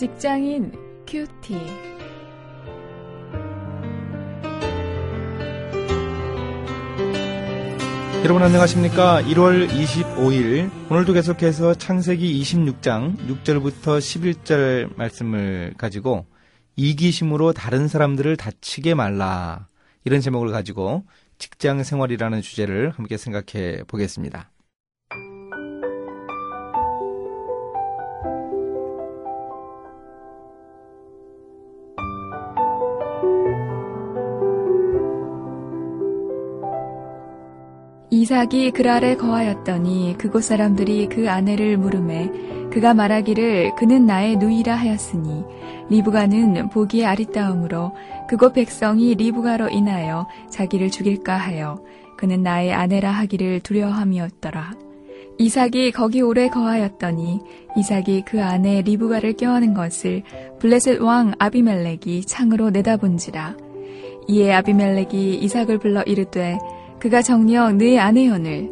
직장인 큐티. 여러분 안녕하십니까? 1월 25일 오늘도 계속해서 창세기 26장 6절부터 11절 말씀을 가지고 이기심으로 다른 사람들을 다치게 말라 이런 제목을 가지고 직장 생활이라는 주제를 함께 생각해 보겠습니다. 이삭이 그랄에 거하였더니 그곳 사람들이 그 아내를 물음에 그가 말하기를 그는 나의 누이라 하였으니 리브가는 보기에 아리따움으로 그곳 백성이 리브가로 인하여 자기를 죽일까 하여 그는 나의 아내라 하기를 두려워함이었더라. 이삭이 거기 오래 거하였더니 이삭이 그 아내 리브가를 껴안은 것을 블레셋 왕 아비멜렉이 창으로 내다본지라. 이에 아비멜렉이 이삭을 불러 이르되 그가 정녕 네 아내 연을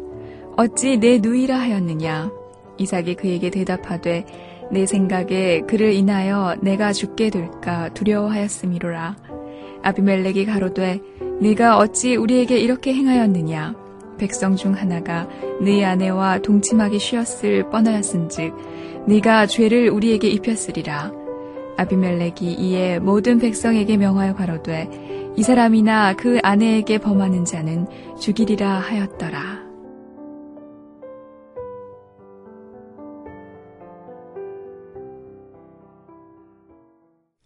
어찌 내 누이라 하였느냐? 이삭이 그에게 대답하되 내 생각에 그를 인하여 내가 죽게 될까 두려워하였음이로라. 아비멜렉이 가로되 네가 어찌 우리에게 이렇게 행하였느냐? 백성 중 하나가 네 아내와 동침하기 쉬었을 뻔하였은즉 네가 죄를 우리에게 입혔으리라. 아비멜렉이 이에 모든 백성에게 명하여 가로되 이 사람이나 그 아내에게 범하는 자는 죽이리라 하였더라.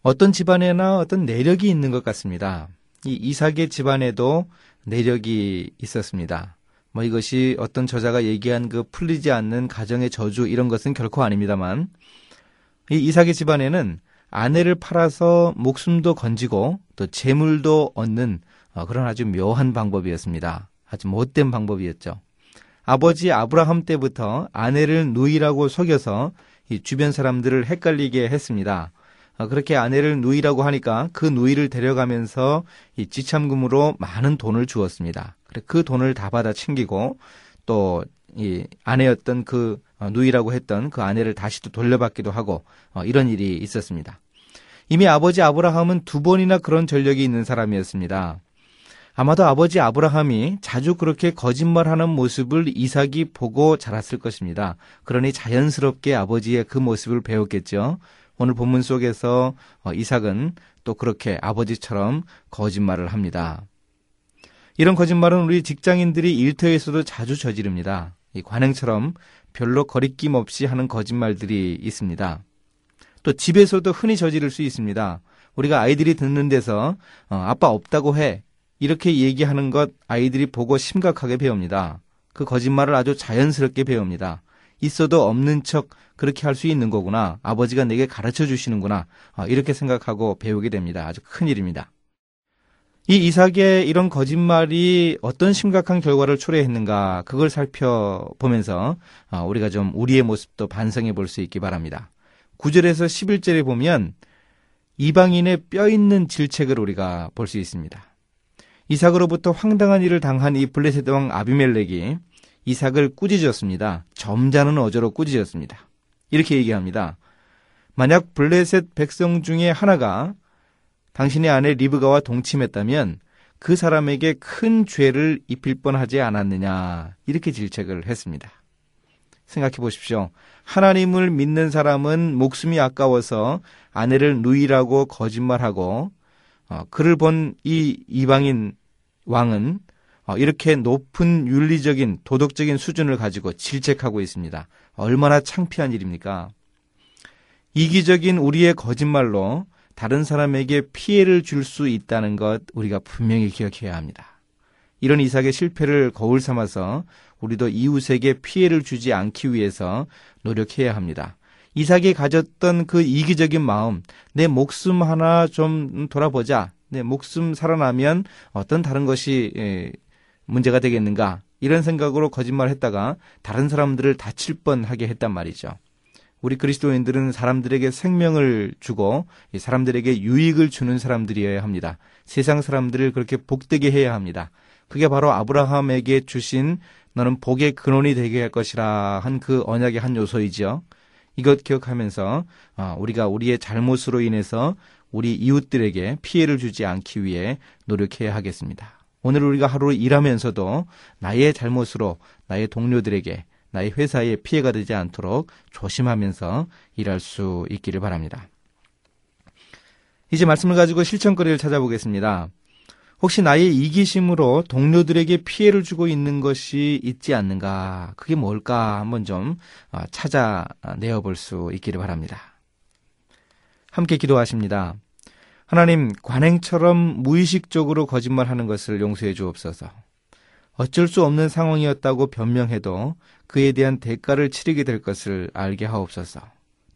어떤 집안에나 어떤 내력이 있는 것 같습니다. 이 이삭의 집안에도 내력이 있었습니다. 뭐 이것이 어떤 저자가 얘기한 그 풀리지 않는 가정의 저주 이런 것은 결코 아닙니다만 이 이삭의 집안에는 아내를 팔아서 목숨도 건지고 또 재물도 얻는 어, 그런 아주 묘한 방법이었습니다. 아주 못된 방법이었죠. 아버지 아브라함 때부터 아내를 누이라고 속여서 주변 사람들을 헷갈리게 했습니다. 어, 그렇게 아내를 누이라고 하니까 그 누이를 데려가면서 지참금으로 많은 돈을 주었습니다. 그 돈을 다 받아 챙기고 또이 아내였던 그 어, 누이라고 했던 그 아내를 다시 또 돌려받기도 하고 이런 일이 있었습니다. 이미 아버지 아브라함은 두 번이나 그런 전력이 있는 사람이었습니다. 아마도 아버지 아브라함이 자주 그렇게 거짓말하는 모습을 이삭이 보고 자랐을 것입니다. 그러니 자연스럽게 아버지의 그 모습을 배웠겠죠. 오늘 본문 속에서 어, 이삭은 또 그렇게 아버지처럼 거짓말을 합니다. 이런 거짓말은 우리 직장인들이 일터에서도 자주 저지릅니다. 이 관행처럼 별로 거리낌 없이 하는 거짓말들이 있습니다. 또 집에서도 흔히 저지를 수 있습니다. 우리가 아이들이 듣는 데서 어, 아빠 없다고 해 이렇게 얘기하는 것 아이들이 보고 심각하게 배웁니다. 그 거짓말을 아주 자연스럽게 배웁니다. 있어도 없는 척 그렇게 할 수 있는 거구나. 아버지가 내게 가르쳐 주시는구나. 어, 이렇게 생각하고 배우게 됩니다. 아주 큰 일입니다. 이 이삭의 이런 거짓말이 어떤 심각한 결과를 초래했는가 그걸 살펴보면서 어, 우리가 좀 우리의 모습도 반성해 볼 수 있기 바랍니다. 9절에서 11절에 보면 이방인의 뼈 있는 질책을 우리가 볼 수 있습니다. 이삭으로부터 황당한 일을 당한 이 블레셋 왕 아비멜렉이 이삭을 꾸짖었습니다. 점잖은 어조로 꾸짖었습니다. 이렇게 얘기합니다. 만약 블레셋 백성 중에 하나가 당신의 아내 리브가와 동침했다면 그 사람에게 큰 죄를 입힐 뻔하지 않았느냐 이렇게 질책을 했습니다. 생각해 보십시오. 하나님을 믿는 사람은 목숨이 아까워서 아내를 누이라고 거짓말하고 어, 그를 본 이 이방인 왕은 어, 이렇게 높은 윤리적인 도덕적인 수준을 가지고 질책하고 있습니다. 얼마나 창피한 일입니까? 이기적인 우리의 거짓말로 다른 사람에게 피해를 줄 수 있다는 것 우리가 분명히 기억해야 합니다. 이런 이삭의 실패를 거울 삼아서 우리도 이웃에게 피해를 주지 않기 위해서 노력해야 합니다. 이삭이 가졌던 그 이기적인 마음, 내 목숨 하나 좀 돌아보자. 내 목숨 살아나면 어떤 다른 것이 예, 문제가 되겠는가. 이런 생각으로 거짓말 했다가 다른 사람들을 다칠 뻔하게 했단 말이죠. 우리 그리스도인들은 사람들에게 생명을 주고 사람들에게 유익을 주는 사람들이어야 합니다. 세상 사람들을 그렇게 복되게 해야 합니다. 그게 바로 아브라함에게 주신 너는 복의 근원이 되게 할 것이라 한 그 언약의 한 요소이죠. 이것 기억하면서 어, 우리가 우리의 잘못으로 인해서 우리 이웃들에게 피해를 주지 않기 위해 노력해야 하겠습니다. 오늘 우리가 하루 일하면서도 나의 잘못으로 나의 동료들에게 나의 회사에 피해가 되지 않도록 조심하면서 일할 수 있기를 바랍니다. 이제 말씀을 가지고 실천거리를 찾아보겠습니다. 혹시 나의 이기심으로 동료들에게 피해를 주고 있는 것이 있지 않는가? 그게 뭘까? 한번 좀 어, 찾아내어 볼 수 있기를 바랍니다. 함께 기도하십니다. 하나님, 관행처럼 무의식적으로 거짓말하는 것을 용서해 주옵소서. 어쩔 수 없는 상황이었다고 변명해도 그에 대한 대가를 치르게 될 것을 알게 하옵소서.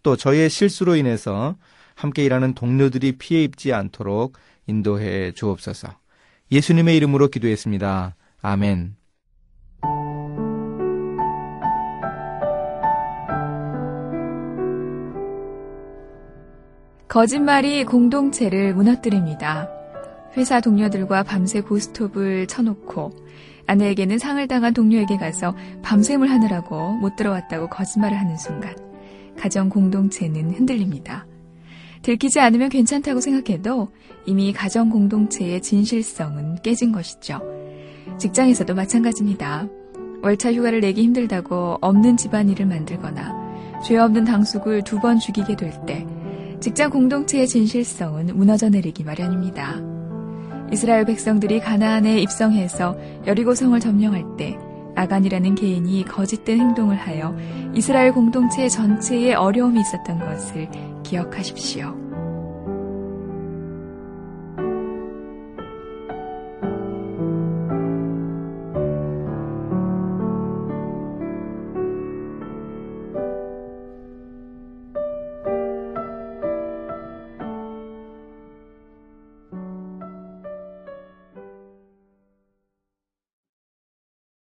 또 저의 실수로 인해서 함께 일하는 동료들이 피해 입지 않도록 인도해 주옵소서. 예수님의 이름으로 기도했습니다. 아멘. 거짓말이 공동체를 무너뜨립니다. 회사 동료들과 밤새 고스톱을 쳐놓고 아내에게는 상을 당한 동료에게 가서 밤샘을 하느라고 못 들어왔다고 거짓말을 하는 순간 가정 공동체는 흔들립니다. 들키지 않으면 괜찮다고 생각해도 이미 가정 공동체의 진실성은 깨진 것이죠. 직장에서도 마찬가지입니다. 월차 휴가를 내기 힘들다고 없는 집안일을 만들거나 죄 없는 당숙을 두 번 죽이게 될 때 직장 공동체의 진실성은 무너져 내리기 마련입니다. 이스라엘 백성들이 가나안에 입성해서 여리고성을 점령할 때 아간이라는 개인이 거짓된 행동을 하여 이스라엘 공동체 전체에 어려움이 있었던 것을 기억하십시오.